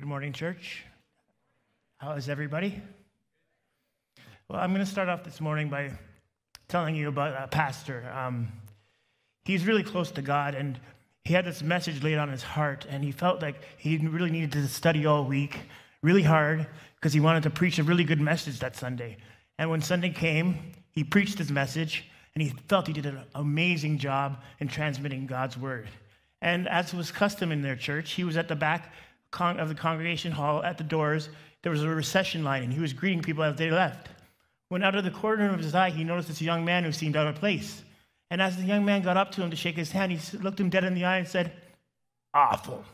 Good morning, church. How is everybody? Well, I'm going to start off this morning by telling you about a pastor. Um, he's really close to God, and he had this message laid on his heart, and he felt like he really needed to study all week, really hard, because he wanted to preach a really good message that Sunday. And when Sunday came, he preached his message, and he felt he did an amazing job in transmitting God's word. And as was custom in their church, he was at the back of the congregation hall at the doors. There was a recession line, and he was greeting people as they left. When out of the corner of his eye, he noticed this young man who seemed out of place. And as the young man got up to him to shake his hand, he looked him dead in the eye and said, Awful,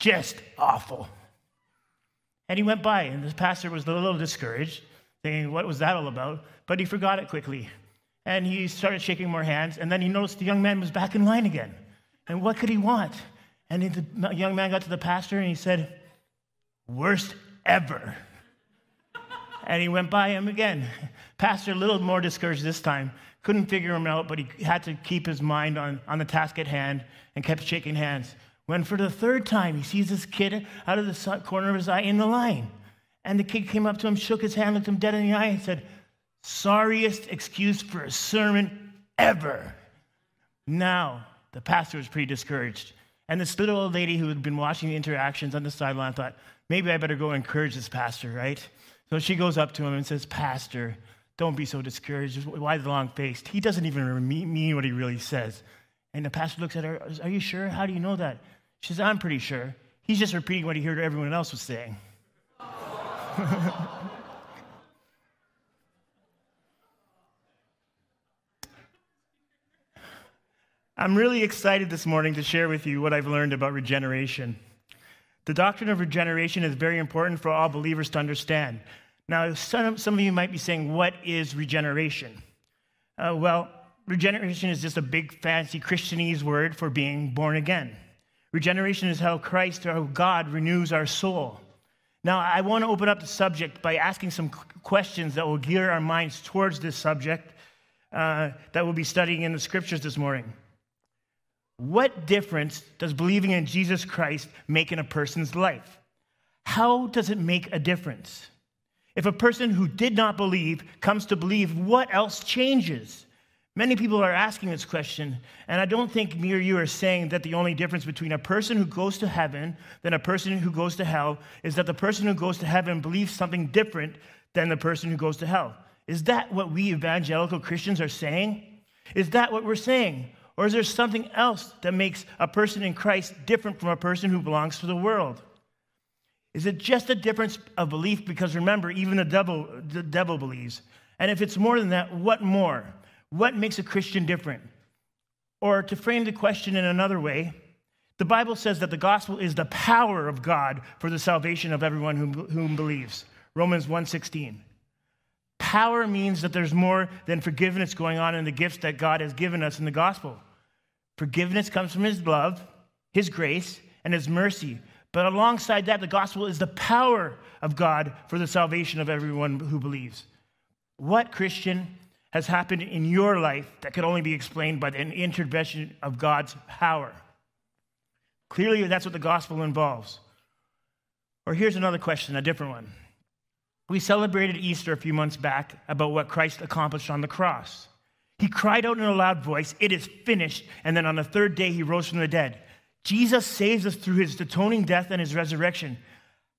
just awful. And he went by, and the pastor was a little discouraged, thinking, What was that all about? But he forgot it quickly. And he started shaking more hands, and then he noticed the young man was back in line again. And what could he want? And the young man got to the pastor and he said, Worst ever. and he went by him again. Pastor, a little more discouraged this time, couldn't figure him out, but he had to keep his mind on, on the task at hand and kept shaking hands. When for the third time he sees this kid out of the corner of his eye in the line. And the kid came up to him, shook his hand, looked him dead in the eye, and said, Sorriest excuse for a sermon ever. Now, the pastor was pretty discouraged. And this little old lady who had been watching the interactions on the sideline thought, maybe I better go encourage this pastor, right? So she goes up to him and says, Pastor, don't be so discouraged. Why the long face? He doesn't even mean what he really says. And the pastor looks at her, Are you sure? How do you know that? She says, I'm pretty sure. He's just repeating what he heard everyone else was saying. I'm really excited this morning to share with you what I've learned about regeneration. The doctrine of regeneration is very important for all believers to understand. Now, some, some of you might be saying, What is regeneration? Uh, well, regeneration is just a big, fancy Christianese word for being born again. Regeneration is how Christ how God renews our soul. Now, I want to open up the subject by asking some questions that will gear our minds towards this subject uh, that we'll be studying in the scriptures this morning. What difference does believing in Jesus Christ make in a person's life? How does it make a difference? If a person who did not believe comes to believe, what else changes? Many people are asking this question, and I don't think me or you are saying that the only difference between a person who goes to heaven than a person who goes to hell is that the person who goes to heaven believes something different than the person who goes to hell. Is that what we evangelical Christians are saying? Is that what we're saying? Or is there something else that makes a person in Christ different from a person who belongs to the world? Is it just a difference of belief? Because remember, even the devil, the devil believes. And if it's more than that, what more? What makes a Christian different? Or to frame the question in another way, the Bible says that the gospel is the power of God for the salvation of everyone whom, whom believes. Romans 1:16. Power means that there's more than forgiveness going on in the gifts that God has given us in the gospel. Forgiveness comes from His love, His grace, and His mercy. But alongside that, the gospel is the power of God for the salvation of everyone who believes. What, Christian, has happened in your life that could only be explained by the intervention of God's power? Clearly, that's what the gospel involves. Or here's another question, a different one. We celebrated Easter a few months back about what Christ accomplished on the cross. He cried out in a loud voice, It is finished. And then on the third day, he rose from the dead. Jesus saves us through his atoning death and his resurrection.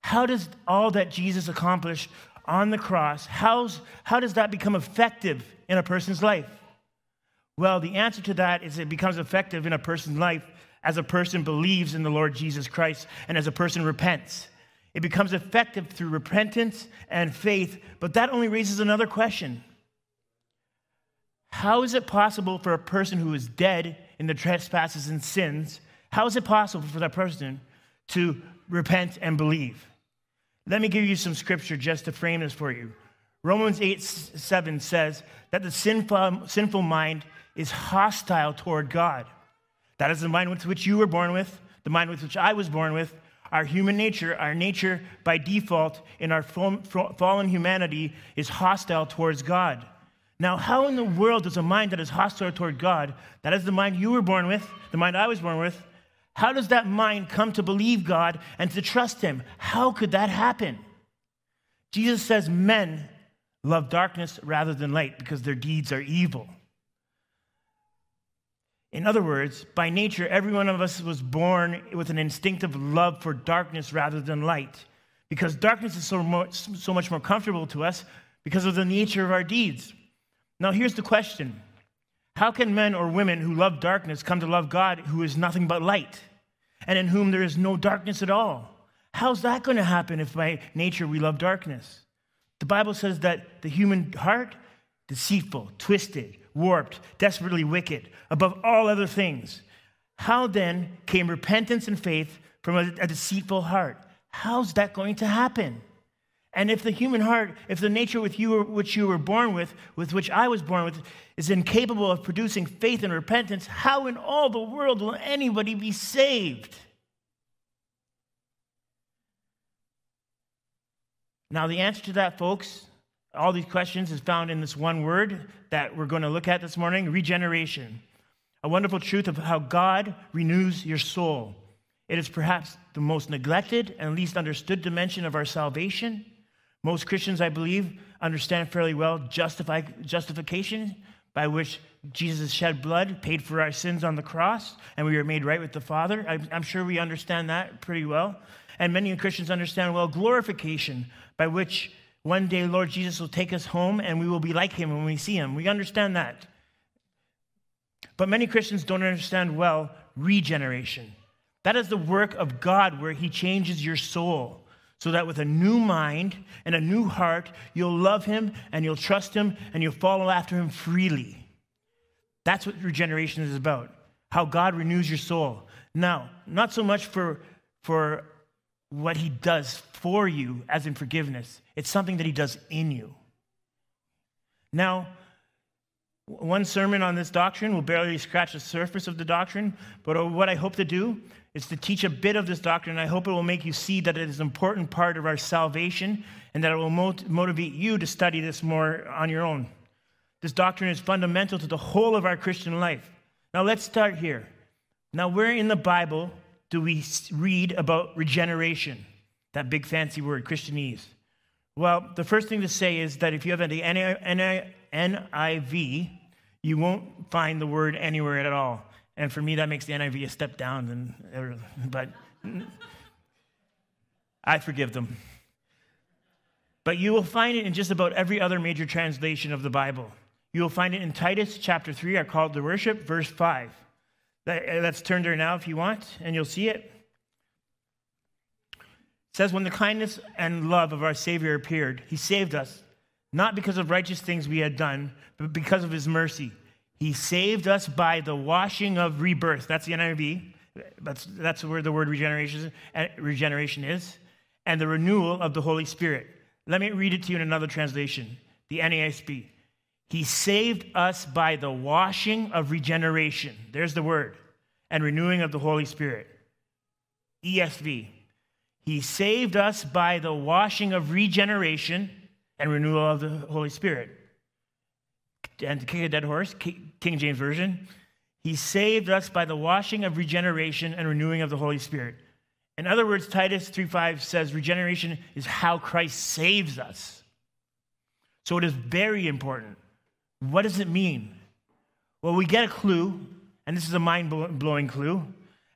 How does all that Jesus accomplished on the cross, how's, how does that become effective in a person's life? Well, the answer to that is it becomes effective in a person's life as a person believes in the Lord Jesus Christ and as a person repents. It becomes effective through repentance and faith, but that only raises another question how is it possible for a person who is dead in the trespasses and sins, how is it possible for that person to repent and believe? Let me give you some scripture just to frame this for you. Romans 8 7 says that the sinful, sinful mind is hostile toward God. That is the mind with which you were born with, the mind with which I was born with. Our human nature, our nature by default in our fallen humanity is hostile towards God. Now, how in the world does a mind that is hostile toward God, that is the mind you were born with, the mind I was born with, How does that mind come to believe God and to trust Him? How could that happen? Jesus says men love darkness rather than light because their deeds are evil. In other words, by nature, every one of us was born with an instinctive love for darkness rather than light, because darkness is so much, more comfortable to us because of the nature of our deeds. Now, here's the question How can men or women who love darkness come to love God, who is nothing but light, and in whom there is no darkness at all? How's that going to happen if by nature we love darkness? The Bible says that the human heart, deceitful, twisted, warped, desperately wicked, above all other things. How then came repentance and faith from a, a deceitful heart? How's that going to happen? And if the human heart, if the nature with you which you were born with, with which I was born with, is incapable of producing faith and repentance, how in all the world will anybody be saved? Now, the answer to that, folks, all these questions is found in this one word that we're going to look at this morning regeneration. A wonderful truth of how God renews your soul. It is perhaps the most neglected and least understood dimension of our salvation. Most Christians, I believe, understand fairly well justify, justification, by which Jesus shed blood, paid for our sins on the cross, and we were made right with the Father. I'm, I'm sure we understand that pretty well. And many Christians understand well glorification, by which one day, Lord Jesus will take us home and we will be like him when we see him. We understand that. But many Christians don't understand well regeneration. That is the work of God where he changes your soul so that with a new mind and a new heart, you'll love him and you'll trust him and you'll follow after him freely. That's what regeneration is about. How God renews your soul. Now, not so much for, for what he does for you, as in forgiveness, it's something that he does in you. Now, one sermon on this doctrine will barely scratch the surface of the doctrine, but uh, what I hope to do is to teach a bit of this doctrine. I hope it will make you see that it is an important part of our salvation and that it will mot- motivate you to study this more on your own. This doctrine is fundamental to the whole of our Christian life. Now, let's start here. Now, where in the Bible do we read about regeneration? That big fancy word, Christianese. Well, the first thing to say is that if you have the NIV, you won't find the word anywhere at all. And for me, that makes the NIV a step down. Er, but I forgive them. But you will find it in just about every other major translation of the Bible. You will find it in Titus chapter 3, our call to worship, verse 5. That, uh, let's turn there now if you want, and you'll see it. It says, When the kindness and love of our Savior appeared, he saved us, not because of righteous things we had done, but because of his mercy. He saved us by the washing of rebirth. That's the NIV. That's, that's where the word regeneration, uh, regeneration is. And the renewal of the Holy Spirit. Let me read it to you in another translation the NASB. He saved us by the washing of regeneration. There's the word. And renewing of the Holy Spirit. ESV. He saved us by the washing of regeneration and renewal of the Holy Spirit. And to kick a dead horse, King James Version, He saved us by the washing of regeneration and renewing of the Holy Spirit. In other words, Titus 3:5 says regeneration is how Christ saves us. So it is very important. What does it mean? Well, we get a clue, and this is a mind blowing clue,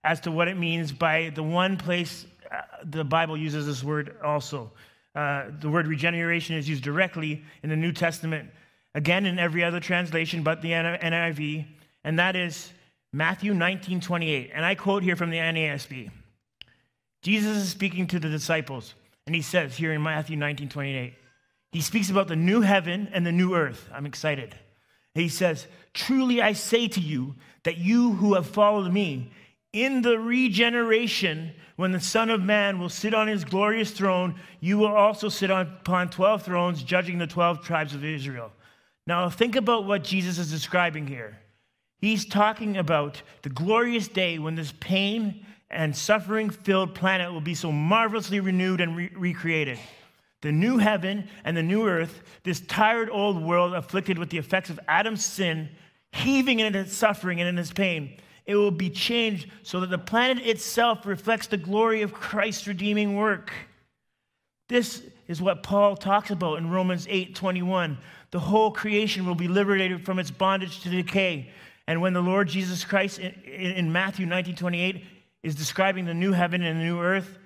as to what it means by the one place uh, the Bible uses this word also. Uh, the word regeneration is used directly in the New Testament, again in every other translation but the NIV, and that is Matthew 19 28. And I quote here from the NASB. Jesus is speaking to the disciples, and he says here in Matthew 19 28, he speaks about the new heaven and the new earth. I'm excited. He says, Truly I say to you that you who have followed me, in the regeneration, when the Son of Man will sit on his glorious throne, you will also sit upon 12 thrones, judging the 12 tribes of Israel. Now, think about what Jesus is describing here. He's talking about the glorious day when this pain and suffering filled planet will be so marvelously renewed and re- recreated the new heaven and the new earth, this tired old world afflicted with the effects of Adam's sin, heaving in its suffering and in its pain, It will be changed so that the planet itself reflects the glory of Christ's redeeming work. This is what Paul talks about in Romans 8 21. The whole creation will be liberated from its bondage to decay. And when the Lord Jesus Christ in, in Matthew 19 28 is describing the new heaven and the new earth,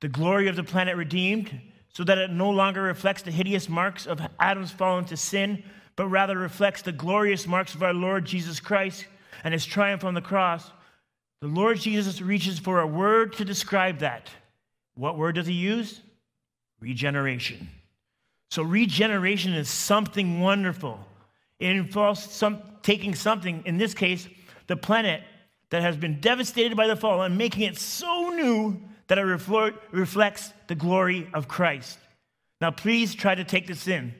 the glory of the planet redeemed, so that it no longer reflects the hideous marks of Adam's fall into sin, but rather reflects the glorious marks of our Lord Jesus Christ and his triumph on the cross. The Lord Jesus reaches for a word to describe that. What word does he use? Regeneration. So, regeneration is something wonderful. It involves some, taking something, in this case, the planet that has been devastated by the fall, and making it so new that it reflects the glory of Christ. Now, please try to take this in.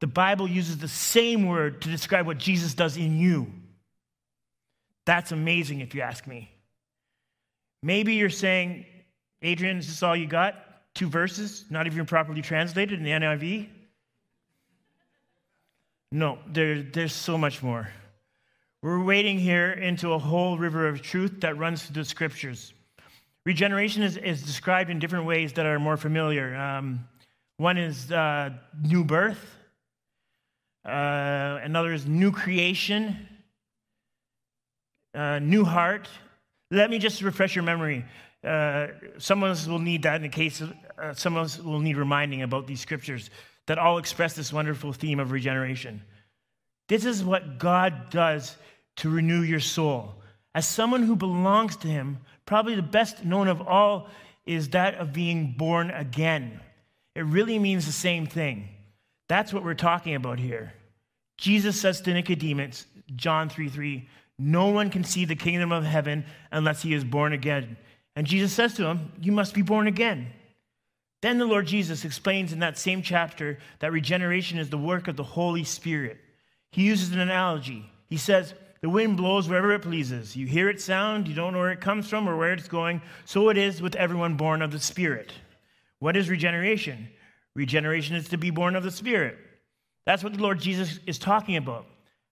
The Bible uses the same word to describe what Jesus does in you. That's amazing, if you ask me. Maybe you're saying, Adrian, is this all you got? Two verses, not even properly translated in the NIV? No, there, there's so much more. We're wading here into a whole river of truth that runs through the scriptures. Regeneration is, is described in different ways that are more familiar. Um, one is uh, new birth, uh, another is new creation, uh, new heart. Let me just refresh your memory. Uh, some of us will need that in the case of, uh, some of us will need reminding about these scriptures that all express this wonderful theme of regeneration. This is what God does to renew your soul. As someone who belongs to Him, probably the best known of all is that of being born again. It really means the same thing. That's what we're talking about here. Jesus says to Nicodemus, John 3 3, no one can see the kingdom of heaven unless he is born again. And Jesus says to him, You must be born again. Then the Lord Jesus explains in that same chapter that regeneration is the work of the Holy Spirit. He uses an analogy. He says, the wind blows wherever it pleases. You hear it sound, you don't know where it comes from or where it's going. So it is with everyone born of the Spirit. What is regeneration? Regeneration is to be born of the Spirit. That's what the Lord Jesus is talking about.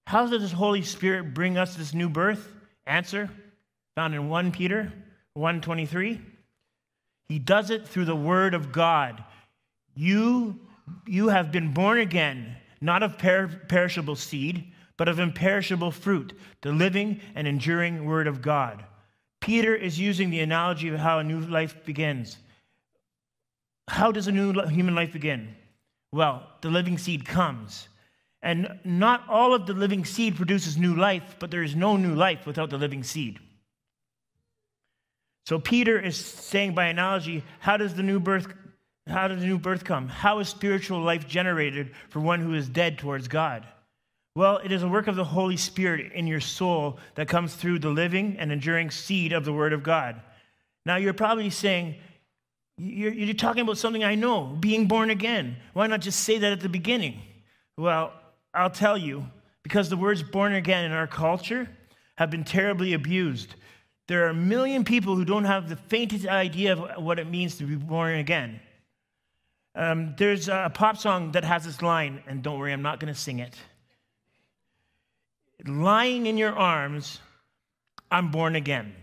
How does this Holy Spirit bring us this new birth? Answer found in 1 Peter 1:23. He does it through the word of God. You you have been born again, not of per- perishable seed, but of imperishable fruit, the living and enduring Word of God. Peter is using the analogy of how a new life begins. How does a new human life begin? Well, the living seed comes. And not all of the living seed produces new life, but there is no new life without the living seed. So Peter is saying by analogy, how does the new birth how does the new birth come? How is spiritual life generated for one who is dead towards God? Well, it is a work of the Holy Spirit in your soul that comes through the living and enduring seed of the Word of God. Now, you're probably saying, you're, you're, talking about something I know, being born again. Why not just say that at the beginning? Well, I'll tell you, because the words born again in our culture have been terribly abused. There are a million people who don't have the faintest idea of what it means to be born again. Um, there's a pop song that has this line, and don't worry, I'm not going to sing it lying in your arms, I'm born again.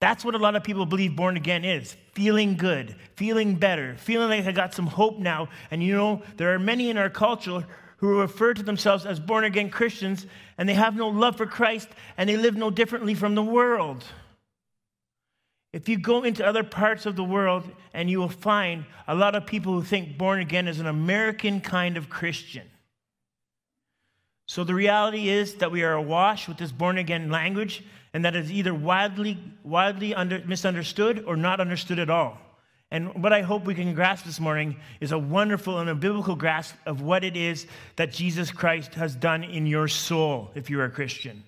That's what a lot of people believe born again is feeling good, feeling better, feeling like I got some hope now. And you know, there are many in our culture who refer to themselves as born again Christians and they have no love for Christ and they live no differently from the world. If you go into other parts of the world and you will find a lot of people who think born again is an American kind of Christian. So the reality is that we are awash with this born again language, and that is either widely, widely under, misunderstood or not understood at all. And what I hope we can grasp this morning is a wonderful and a biblical grasp of what it is that Jesus Christ has done in your soul if you're a Christian.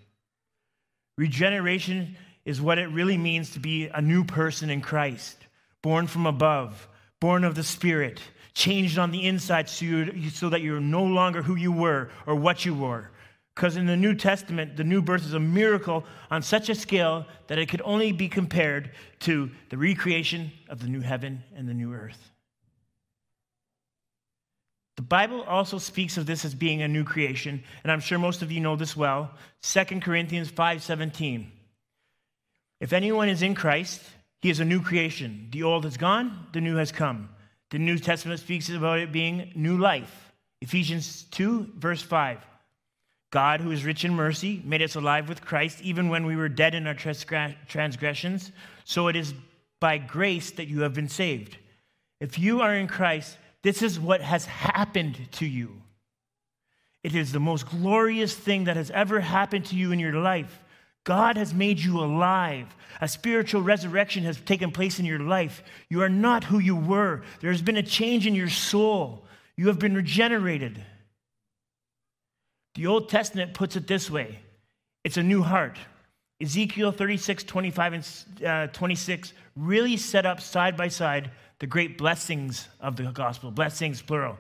Regeneration is what it really means to be a new person in Christ, born from above, born of the Spirit changed on the inside so, so that you're no longer who you were or what you were. Because in the New Testament, the new birth is a miracle on such a scale that it could only be compared to the recreation of the new heaven and the new earth. The Bible also speaks of this as being a new creation, and I'm sure most of you know this well. 2 Corinthians 5:17. If anyone is in Christ, he is a new creation. The old has gone, the new has come. The New Testament speaks about it being new life. Ephesians 2, verse 5. God, who is rich in mercy, made us alive with Christ even when we were dead in our transgressions. So it is by grace that you have been saved. If you are in Christ, this is what has happened to you. It is the most glorious thing that has ever happened to you in your life. God has made you alive. A spiritual resurrection has taken place in your life. You are not who you were. There has been a change in your soul. You have been regenerated. The Old Testament puts it this way it's a new heart. Ezekiel 36, 25, and uh, 26 really set up side by side the great blessings of the gospel. Blessings, plural.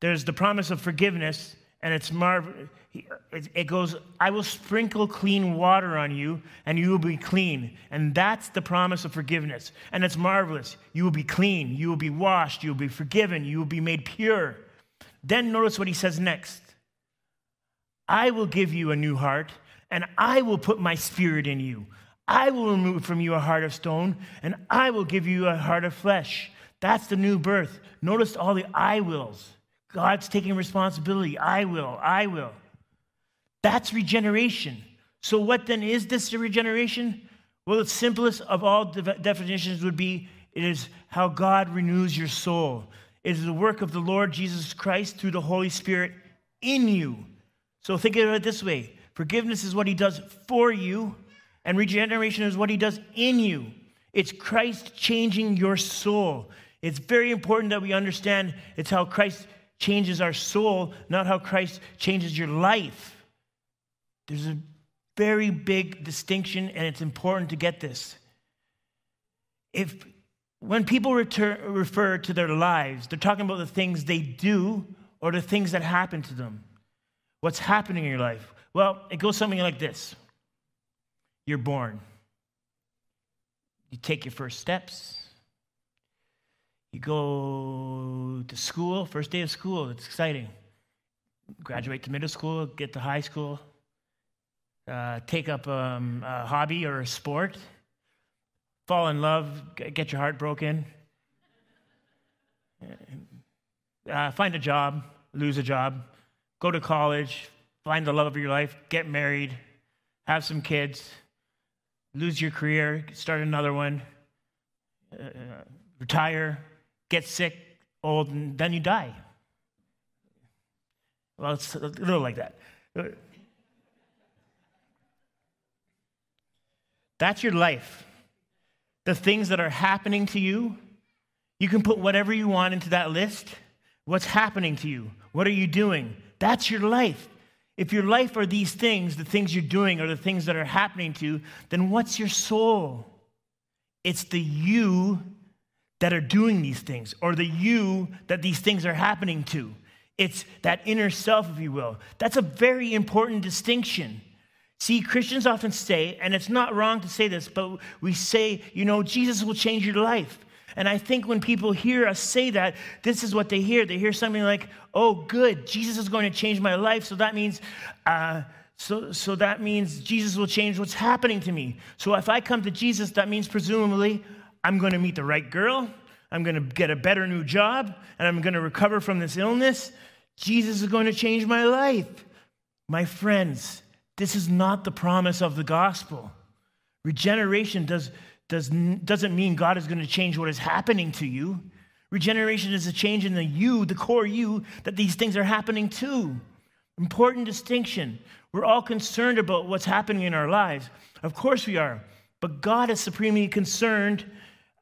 There's the promise of forgiveness, and it's marvelous it goes, I will sprinkle clean water on you, and you will be clean. And that's the promise of forgiveness. And it's marvelous. You will be clean. You will be washed. You will be forgiven. You will be made pure. Then notice what he says next I will give you a new heart, and I will put my spirit in you. I will remove from you a heart of stone, and I will give you a heart of flesh. That's the new birth. Notice all the I wills. God's taking responsibility. I will, I will. That's regeneration. So, what then is this regeneration? Well, the simplest of all definitions would be it is how God renews your soul. It is the work of the Lord Jesus Christ through the Holy Spirit in you. So, think of it this way forgiveness is what He does for you, and regeneration is what He does in you. It's Christ changing your soul. It's very important that we understand it's how Christ changes our soul, not how Christ changes your life. There's a very big distinction, and it's important to get this. If when people return, refer to their lives, they're talking about the things they do or the things that happen to them. What's happening in your life? Well, it goes something like this You're born, you take your first steps, you go to school, first day of school, it's exciting. Graduate to middle school, get to high school, uh, take up um, a hobby or a sport, fall in love, get your heart broken, uh, find a job, lose a job, go to college, find the love of your life, get married, have some kids, lose your career, start another one, uh, retire, get sick, old, and then you die. Well, it's a little like that. That's your life. The things that are happening to you, you can put whatever you want into that list. What's happening to you? What are you doing? That's your life. If your life are these things, the things you're doing are the things that are happening to you, then what's your soul? It's the you that are doing these things, or the you that these things are happening to. It's that inner self, if you will. That's a very important distinction. See, Christians often say, and it's not wrong to say this, but we say, you know, Jesus will change your life. And I think when people hear us say that, this is what they hear. They hear something like, oh, good, Jesus is going to change my life. So that means, uh, so, so that means Jesus will change what's happening to me. So if I come to Jesus, that means presumably I'm going to meet the right girl, I'm going to get a better new job, and I'm going to recover from this illness. Jesus is going to change my life. My friends, this is not the promise of the gospel. Regeneration does, does, doesn't mean God is going to change what is happening to you. Regeneration is a change in the you, the core you, that these things are happening to. Important distinction. We're all concerned about what's happening in our lives. Of course we are. But God is supremely concerned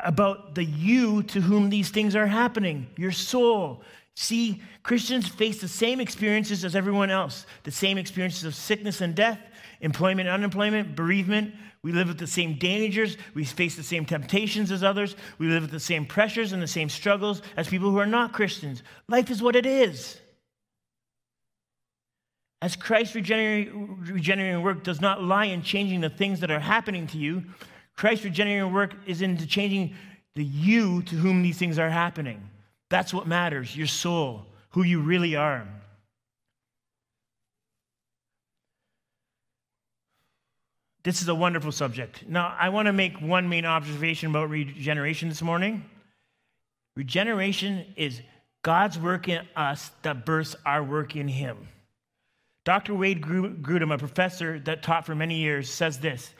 about the you to whom these things are happening, your soul, See, Christians face the same experiences as everyone else the same experiences of sickness and death, employment and unemployment, bereavement. We live with the same dangers. We face the same temptations as others. We live with the same pressures and the same struggles as people who are not Christians. Life is what it is. As Christ's regenerating work does not lie in changing the things that are happening to you, Christ's regenerating work is into changing the you to whom these things are happening. That's what matters your soul, who you really are. this is a wonderful subject. Now, I want to make one main observation about regeneration this morning. Regeneration is God's work in us that births our work in Him. Dr. Wayne Grudem, a professor that taught for many years, says this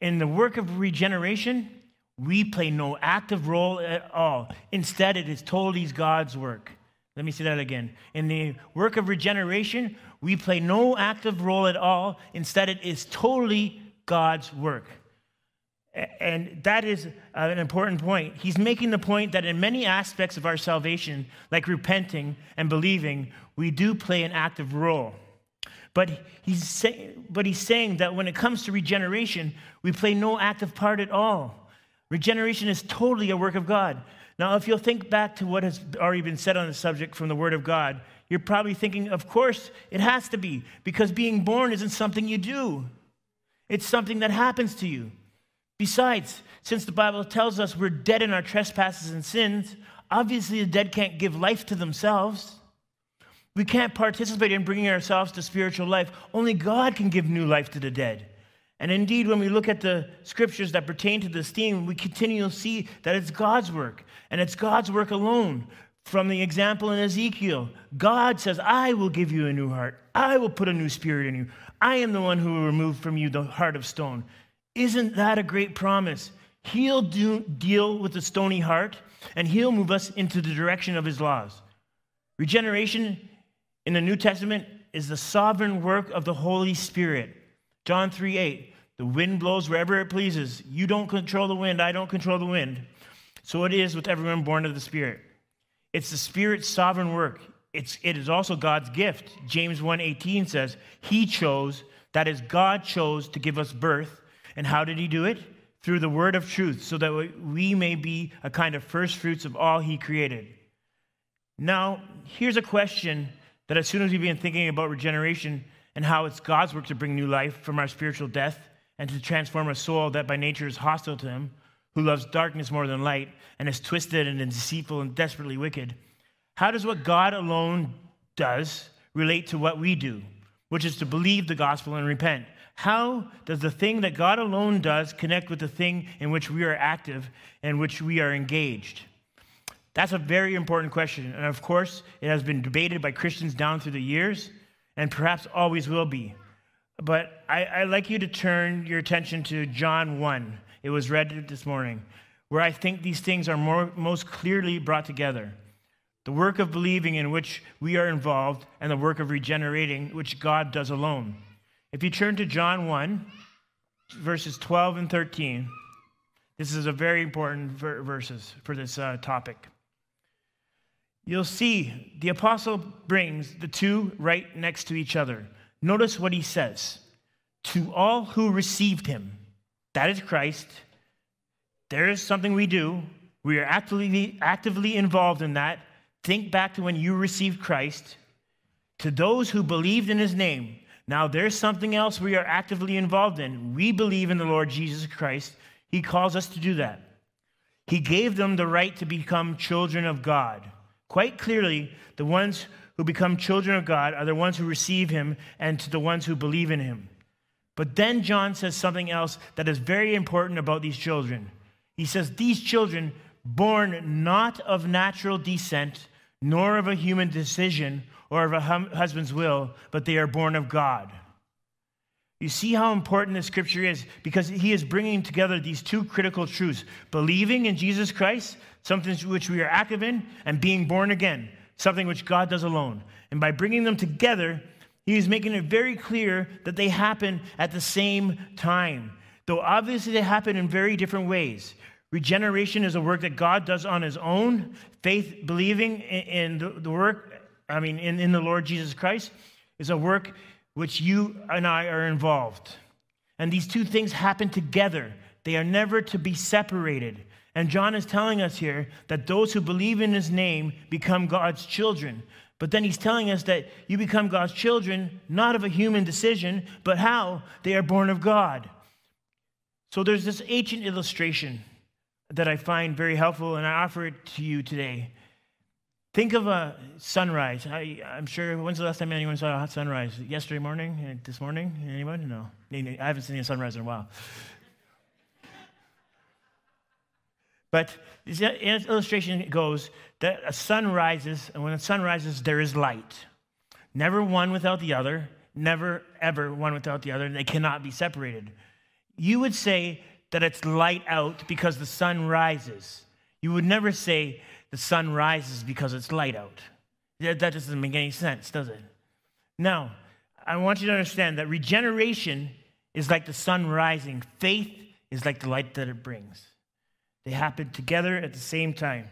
In the work of regeneration, we play no active role at all. Instead, it is totally God's work. Let me say that again. In the work of regeneration, we play no active role at all. Instead, it is totally God's work. And that is uh, an important point. He's making the point that in many aspects of our salvation, like repenting and believing, we do play an active role. But he's, say, but he's saying that when it comes to regeneration, we play no active part at all. Regeneration is totally a work of God. Now, if you'll think back to what has already been said on the subject from the Word of God, you're probably thinking, of course, it has to be, because being born isn't something you do, it's something that happens to you. Besides, since the Bible tells us we're dead in our trespasses and sins, obviously the dead can't give life to themselves. We can't participate in bringing ourselves to spiritual life. Only God can give new life to the dead. And indeed, when we look at the scriptures that pertain to this theme, we continue to see that it's God's work, and it's God's work alone. From the example in Ezekiel, God says, I will give you a new heart. I will put a new spirit in you. I am the one who will remove from you the heart of stone. Isn't that a great promise? He'll do, deal with the stony heart, and he'll move us into the direction of his laws. Regeneration in the New Testament is the sovereign work of the Holy Spirit. John 3 8, the wind blows wherever it pleases. You don't control the wind, I don't control the wind. So it is with everyone born of the Spirit. It's the Spirit's sovereign work. It's, it is also God's gift. James 1:18 says, He chose, that is, God chose to give us birth. And how did He do it? Through the word of truth, so that we may be a kind of first fruits of all He created. Now, here's a question that as soon as we begin thinking about regeneration, and how it's God's work to bring new life from our spiritual death and to transform a soul that by nature is hostile to Him, who loves darkness more than light and is twisted and deceitful and desperately wicked. How does what God alone does relate to what we do, which is to believe the gospel and repent? How does the thing that God alone does connect with the thing in which we are active and which we are engaged? That's a very important question. And of course, it has been debated by Christians down through the years and perhaps always will be. But I, would like you to turn your attention to John 1. It was read this morning, where I think these things are more, most clearly brought together. The work of believing in which we are involved, and the work of regenerating, which God does alone. If you turn to John 1, verses 12 and 13, this is a very important ver- verses for this uh, topic you'll see the apostle brings the two right next to each other. Notice what he says To all who received him, that is Christ, there is something we do. We are actively, actively involved in that. Think back to when you received Christ. To those who believed in his name, now there's something else we are actively involved in. We believe in the Lord Jesus Christ. He calls us to do that. He gave them the right to become children of God. Quite clearly, the ones who become children of God are the ones who receive him and to the ones who believe in him. But then John says something else that is very important about these children. He says, These children, born not of natural descent, nor of a human decision or of a husband's will, but they are born of God. You see how important this scripture is because he is bringing together these two critical truths believing in Jesus Christ, something which we are active in, and being born again, something which God does alone. And by bringing them together, he is making it very clear that they happen at the same time, though obviously they happen in very different ways. Regeneration is a work that God does on his own. Faith, believing in the work, I mean, in, in the Lord Jesus Christ, is a work which you and I are involved. And these two things happen together, they are never to be separated. And John is telling us here that those who believe in his name become God's children. But then he's telling us that you become God's children not of a human decision, but how? They are born of God. So there's this ancient illustration that I find very helpful, and I offer it to you today. Think of a sunrise. I, am sure, when's the last time anyone saw a hot sunrise? Yesterday morning? Uh, this morning? Anyone? No. I haven't seen a sunrise in a while. But this illustration goes that a sun rises, and when the sun rises, there is light. Never one without the other, never ever one without the other. They cannot be separated. You would say that it's light out because the sun rises. You would never say the sun rises because it's light out. That doesn't make any sense, does it? Now, I want you to understand that regeneration is like the sun rising, faith is like the light that it brings. They happen together at the same time.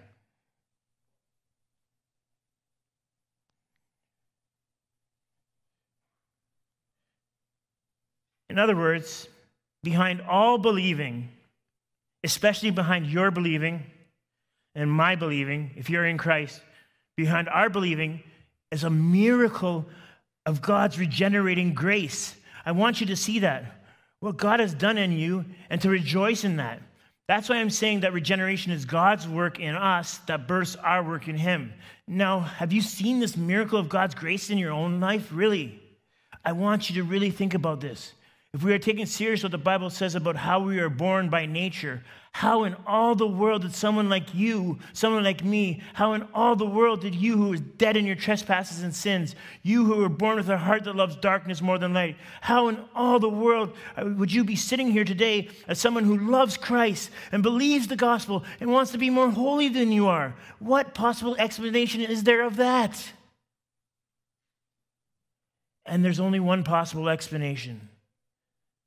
In other words, behind all believing, especially behind your believing and my believing, if you're in Christ, behind our believing is a miracle of God's regenerating grace. I want you to see that, what God has done in you, and to rejoice in that. That's why I'm saying that regeneration is God's work in us that bursts our work in Him. Now, have you seen this miracle of God's grace in your own life? Really? I want you to really think about this. If we are taking serious what the Bible says about how we are born by nature, how in all the world did someone like you, someone like me, how in all the world did you who is dead in your trespasses and sins, you who were born with a heart that loves darkness more than light, how in all the world uh, would you be sitting here today as someone who loves Christ and believes the gospel and wants to be more holy than you are? What possible explanation is there of that? And there's only one possible explanation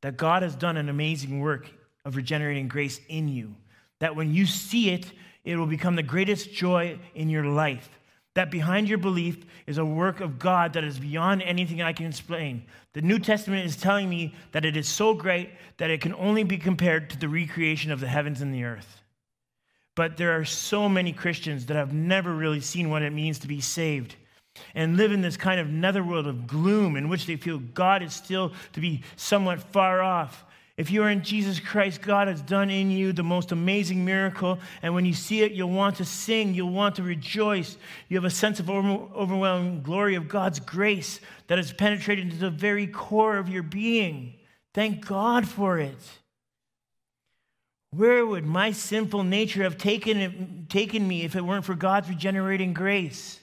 that God has done an amazing work of regenerating grace in you. That when you see it, it will become the greatest joy in your life. That behind your belief is a work of God that is beyond anything I can explain. The New Testament is telling me that it is so great that it can only be compared to the recreation of the heavens and the earth. But there are so many Christians that have never really seen what it means to be saved and live in this kind of netherworld of gloom in which they feel God is still to be somewhat far off. If you are in Jesus Christ, God has done in you the most amazing miracle. And when you see it, you'll want to sing, you'll want to rejoice. You have a sense of overwhelming glory of God's grace that has penetrated into the very core of your being. Thank God for it. Where would my sinful nature have taken, taken me if it weren't for God's regenerating grace?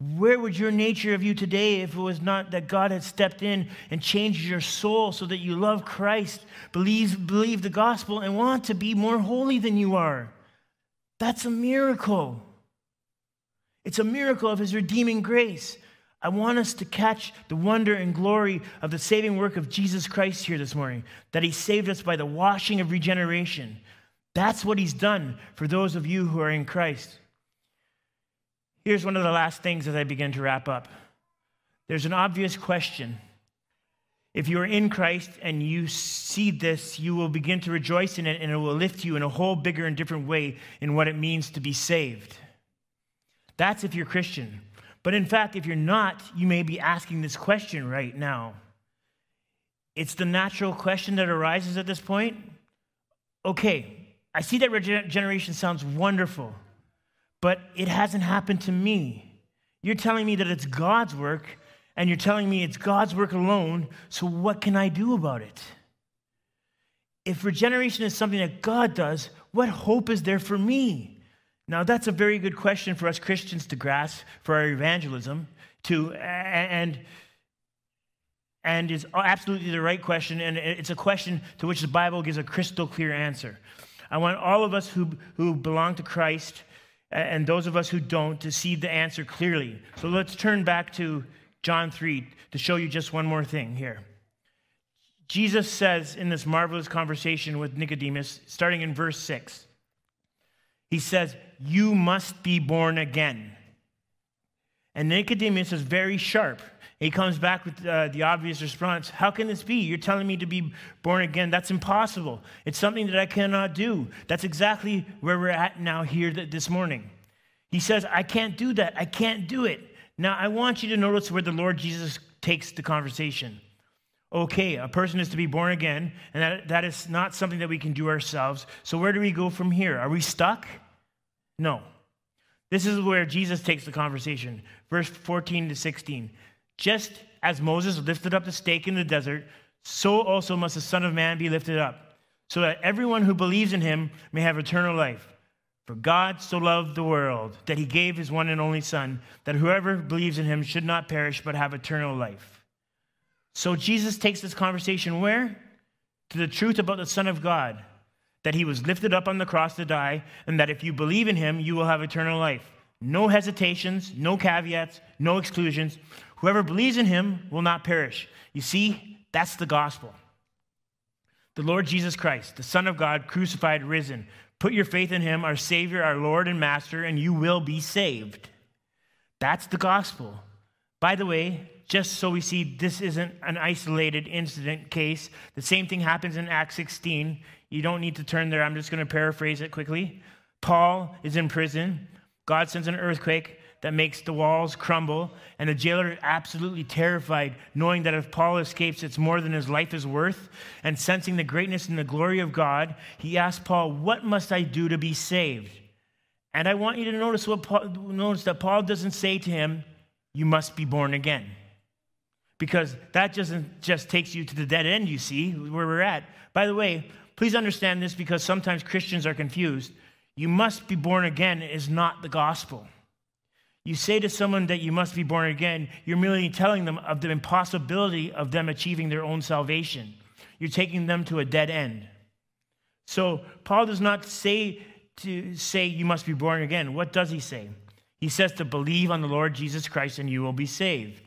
Where would your nature of you today if it was not that God had stepped in and changed your soul so that you love Christ, believe, believe the gospel, and want to be more holy than you are? That's a miracle. It's a miracle of his redeeming grace. I want us to catch the wonder and glory of the saving work of Jesus Christ here this morning, that he saved us by the washing of regeneration. That's what he's done for those of you who are in Christ. Here's one of the last things as I begin to wrap up. There's an obvious question. If you are in Christ and you see this, you will begin to rejoice in it and it will lift you in a whole bigger and different way in what it means to be saved. That's if you're Christian. But in fact, if you're not, you may be asking this question right now. It's the natural question that arises at this point. Okay, I see that regeneration sounds wonderful but it hasn't happened to me. You're telling me that it's God's work, and you're telling me it's God's work alone, so what can I do about it? If regeneration is something that God does, what hope is there for me? Now, that's a very good question for us Christians to grasp for our evangelism, to, and, and it's absolutely the right question, and it's a question to which the Bible gives a crystal clear answer. I want all of us who, who belong to Christ and those of us who don't to see the answer clearly. So let's turn back to John 3 to show you just one more thing here. Jesus says in this marvelous conversation with Nicodemus, starting in verse 6, he says, You must be born again. And Nicodemus is very sharp. He comes back with uh, the obvious response How can this be? You're telling me to be born again. That's impossible. It's something that I cannot do. That's exactly where we're at now here this morning. He says, I can't do that. I can't do it. Now, I want you to notice where the Lord Jesus takes the conversation. Okay, a person is to be born again, and that, that is not something that we can do ourselves. So, where do we go from here? Are we stuck? No. This is where Jesus takes the conversation. Verse 14 to 16. Just as Moses lifted up the stake in the desert, so also must the Son of Man be lifted up, so that everyone who believes in him may have eternal life. For God so loved the world that he gave his one and only Son, that whoever believes in him should not perish but have eternal life. So Jesus takes this conversation where? To the truth about the Son of God, that he was lifted up on the cross to die, and that if you believe in him, you will have eternal life. No hesitations, no caveats, no exclusions. Whoever believes in him will not perish. You see, that's the gospel. The Lord Jesus Christ, the Son of God, crucified, risen. Put your faith in him, our Savior, our Lord and Master, and you will be saved. That's the gospel. By the way, just so we see this isn't an isolated incident case, the same thing happens in Acts 16. You don't need to turn there, I'm just going to paraphrase it quickly. Paul is in prison. God sends an earthquake that makes the walls crumble, and the jailer absolutely terrified, knowing that if Paul escapes, it's more than his life is worth. And sensing the greatness and the glory of God, he asks Paul, What must I do to be saved? And I want you to notice what Paul, notice that Paul doesn't say to him, You must be born again. Because that doesn't just takes you to the dead end, you see, where we're at. By the way, please understand this because sometimes Christians are confused. You must be born again is not the gospel. You say to someone that you must be born again, you're merely telling them of the impossibility of them achieving their own salvation. You're taking them to a dead end. So Paul does not say to say you must be born again. What does he say? He says to believe on the Lord Jesus Christ and you will be saved.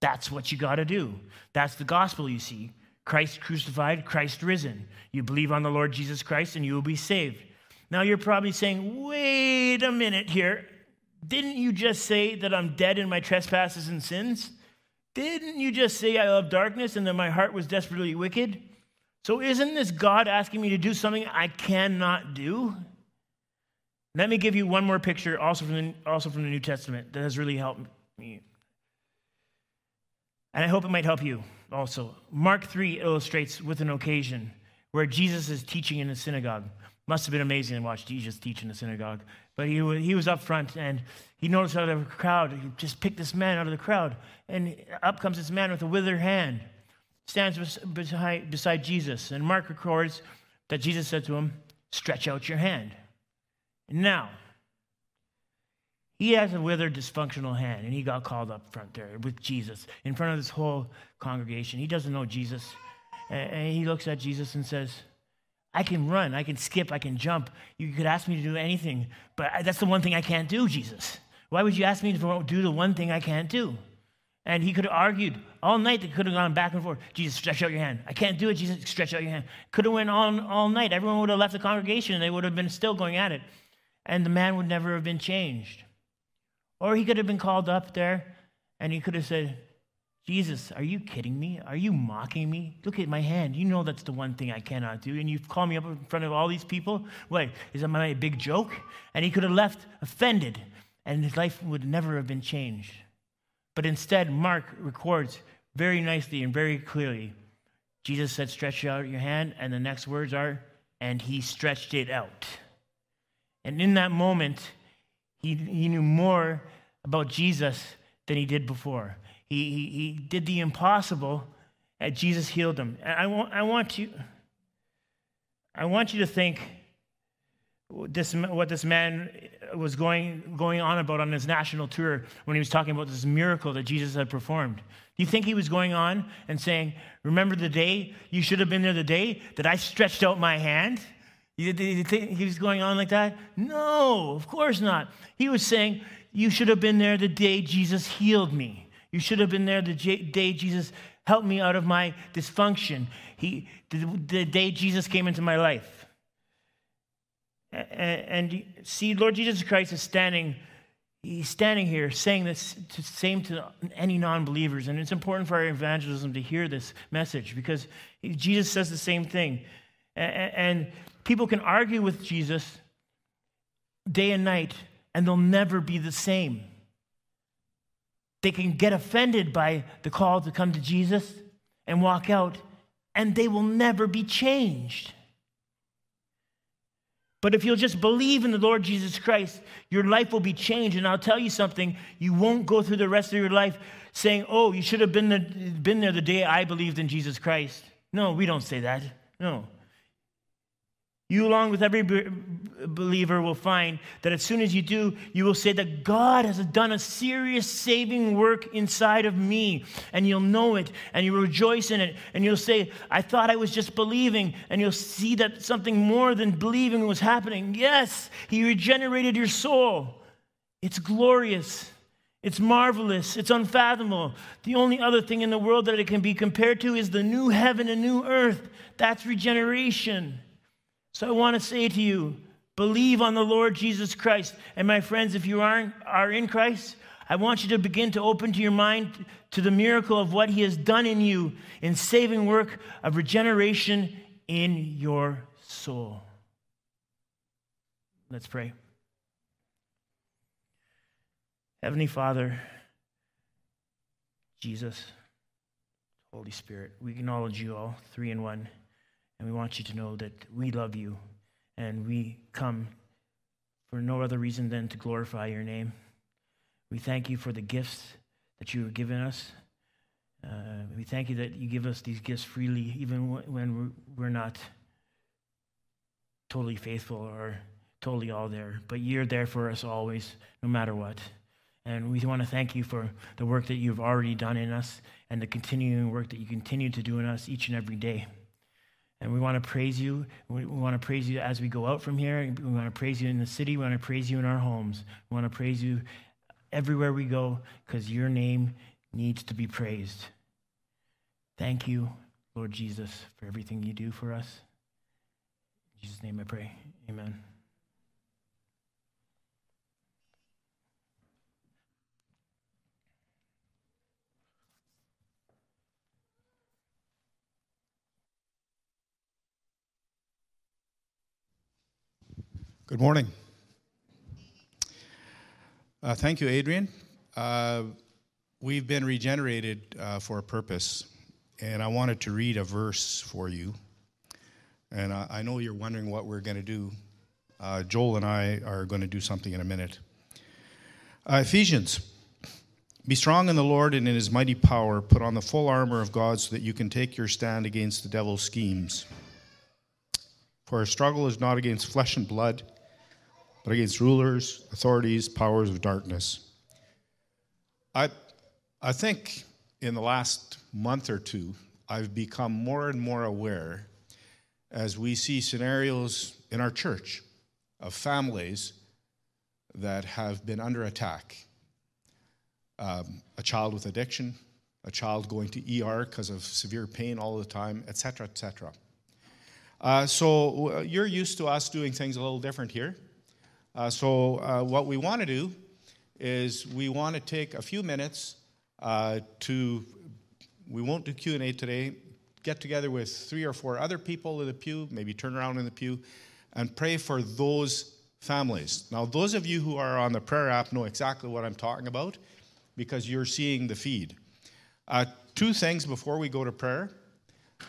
That's what you got to do. That's the gospel, you see. Christ crucified, Christ risen. You believe on the Lord Jesus Christ and you will be saved. Now you're probably saying, wait a minute here. Didn't you just say that I'm dead in my trespasses and sins? Didn't you just say I love darkness and that my heart was desperately wicked? So isn't this God asking me to do something I cannot do? Let me give you one more picture, also from the, also from the New Testament, that has really helped me. And I hope it might help you also. Mark 3 illustrates with an occasion where Jesus is teaching in a synagogue. Must have been amazing to watch Jesus teach in the synagogue. But he, he was up front and he noticed out of the crowd, he just picked this man out of the crowd. And up comes this man with a withered hand, stands beside, beside Jesus. And Mark records that Jesus said to him, Stretch out your hand. now, he has a withered, dysfunctional hand, and he got called up front there with Jesus in front of this whole congregation. He doesn't know Jesus. And he looks at Jesus and says, I can run, I can skip, I can jump. You could ask me to do anything, but that's the one thing I can't do, Jesus. Why would you ask me to do the one thing I can't do? And he could have argued all night. They could have gone back and forth. Jesus, stretch out your hand. I can't do it. Jesus, stretch out your hand. Could have went on all night. Everyone would have left the congregation and they would have been still going at it. And the man would never have been changed. Or he could have been called up there and he could have said, Jesus, are you kidding me? Are you mocking me? Look at my hand. You know that's the one thing I cannot do. And you call me up in front of all these people? Wait, is that my big joke? And he could have left offended, and his life would never have been changed. But instead, Mark records very nicely and very clearly Jesus said, Stretch out your hand. And the next words are, and he stretched it out. And in that moment, he, he knew more about Jesus than he did before. He, he, he did the impossible, and Jesus healed him. And I want, I want you, I want you to think this, what this man was going, going on about on his national tour when he was talking about this miracle that Jesus had performed. Do you think he was going on and saying, Remember the day? You should have been there the day that I stretched out my hand? You, think he was going on like that? No, of course not. He was saying, You should have been there the day Jesus healed me. You should have been there the day Jesus helped me out of my dysfunction. He, the, the day Jesus came into my life. And, and see, Lord Jesus Christ is standing, he's standing here saying this to, same to any non-believers. And it's important for our evangelism to hear this message because Jesus says the same thing. And, and people can argue with Jesus day and night, and they'll never be the same. They can get offended by the call to come to Jesus and walk out, and they will never be changed. But if you'll just believe in the Lord Jesus Christ, your life will be changed. And I'll tell you something, you won't go through the rest of your life saying, Oh, you should have been, the, been there the day I believed in Jesus Christ. No, we don't say that. No. You, along with every believer, will find that as soon as you do, you will say that God has done a serious saving work inside of me. And you'll know it and you'll rejoice in it. And you'll say, I thought I was just believing. And you'll see that something more than believing was happening. Yes, He regenerated your soul. It's glorious. It's marvelous. It's unfathomable. The only other thing in the world that it can be compared to is the new heaven and new earth. That's regeneration. So I want to say to you, believe on the Lord Jesus Christ. And my friends, if you aren't, are in Christ, I want you to begin to open to your mind to the miracle of what he has done in you in saving work of regeneration in your soul. Let's pray. Heavenly Father, Jesus, Holy Spirit, we acknowledge you all, three in one. And we want you to know that we love you and we come for no other reason than to glorify your name. We thank you for the gifts that you have given us. Uh, we thank you that you give us these gifts freely, even when we're not totally faithful or totally all there. But you're there for us always, no matter what. And we want to thank you for the work that you've already done in us and the continuing work that you continue to do in us each and every day. And we want to praise you. We want to praise you as we go out from here. We want to praise you in the city. We want to praise you in our homes. We want to praise you everywhere we go because your name needs to be praised. Thank you, Lord Jesus, for everything you do for us. In Jesus' name I pray. Amen. Good morning. Uh, thank you, Adrian. Uh, we've been regenerated uh, for a purpose, and I wanted to read a verse for you. And I, I know you're wondering what we're going to do. Uh, Joel and I are going to do something in a minute. Uh, Ephesians. Be strong in the Lord and in his mighty power. Put on the full armor of God so that you can take your stand against the devil's schemes. For our struggle is not against flesh and blood but against rulers, authorities, powers of darkness. I, I think in the last month or two, I've become more and more aware as we see scenarios in our church of families that have been under attack. Um, a child with addiction, a child going to ER because of severe pain all the time, etc., etc. Uh, so uh, you're used to us doing things a little different here. Uh, so uh, what we want to do is we want to take a few minutes uh, to, we won't do Q&A today, get together with three or four other people in the pew, maybe turn around in the pew, and pray for those families. Now, those of you who are on the prayer app know exactly what I'm talking about because you're seeing the feed. Uh, two things before we go to prayer.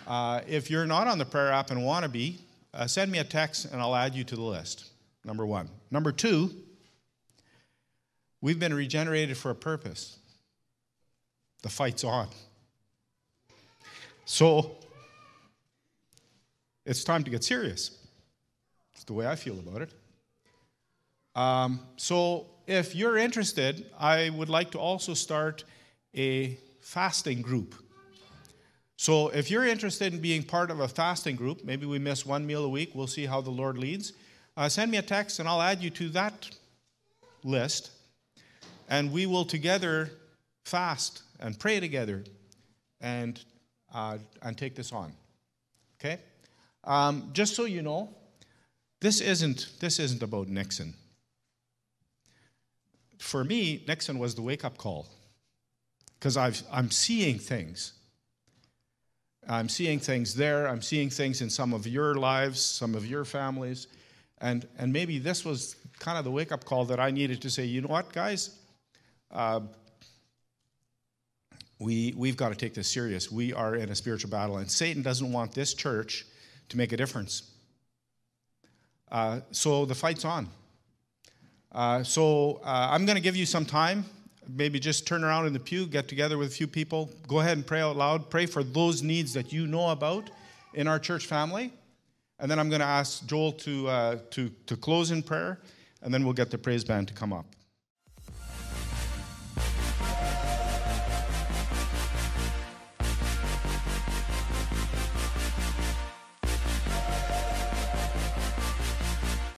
Uh, if you're not on the prayer app and want to be, uh, send me a text and I'll add you to the list number one. Number two, we've been regenerated for a purpose. The fight's on. So, it's time to get serious. It's the way I feel about it. Um, so, if you're interested, I would like to also start a fasting group. So, if you're interested in being part of a fasting group, maybe we miss one meal a week, we'll see how the Lord leads uh, send me a text and I'll add you to that list. And we will together fast and pray together and, uh, and take this on. Okay? Um, just so you know, this isn't, this isn't about Nixon. For me, Nixon was the wake up call because I'm seeing things. I'm seeing things there. I'm seeing things in some of your lives, some of your families. And, and maybe this was kind of the wake up call that I needed to say, you know what, guys? Uh, we, we've got to take this serious. We are in a spiritual battle, and Satan doesn't want this church to make a difference. Uh, so the fight's on. Uh, so uh, I'm going to give you some time. Maybe just turn around in the pew, get together with a few people, go ahead and pray out loud. Pray for those needs that you know about in our church family. And then I'm going to ask Joel to, uh, to, to close in prayer, and then we'll get the praise band to come up.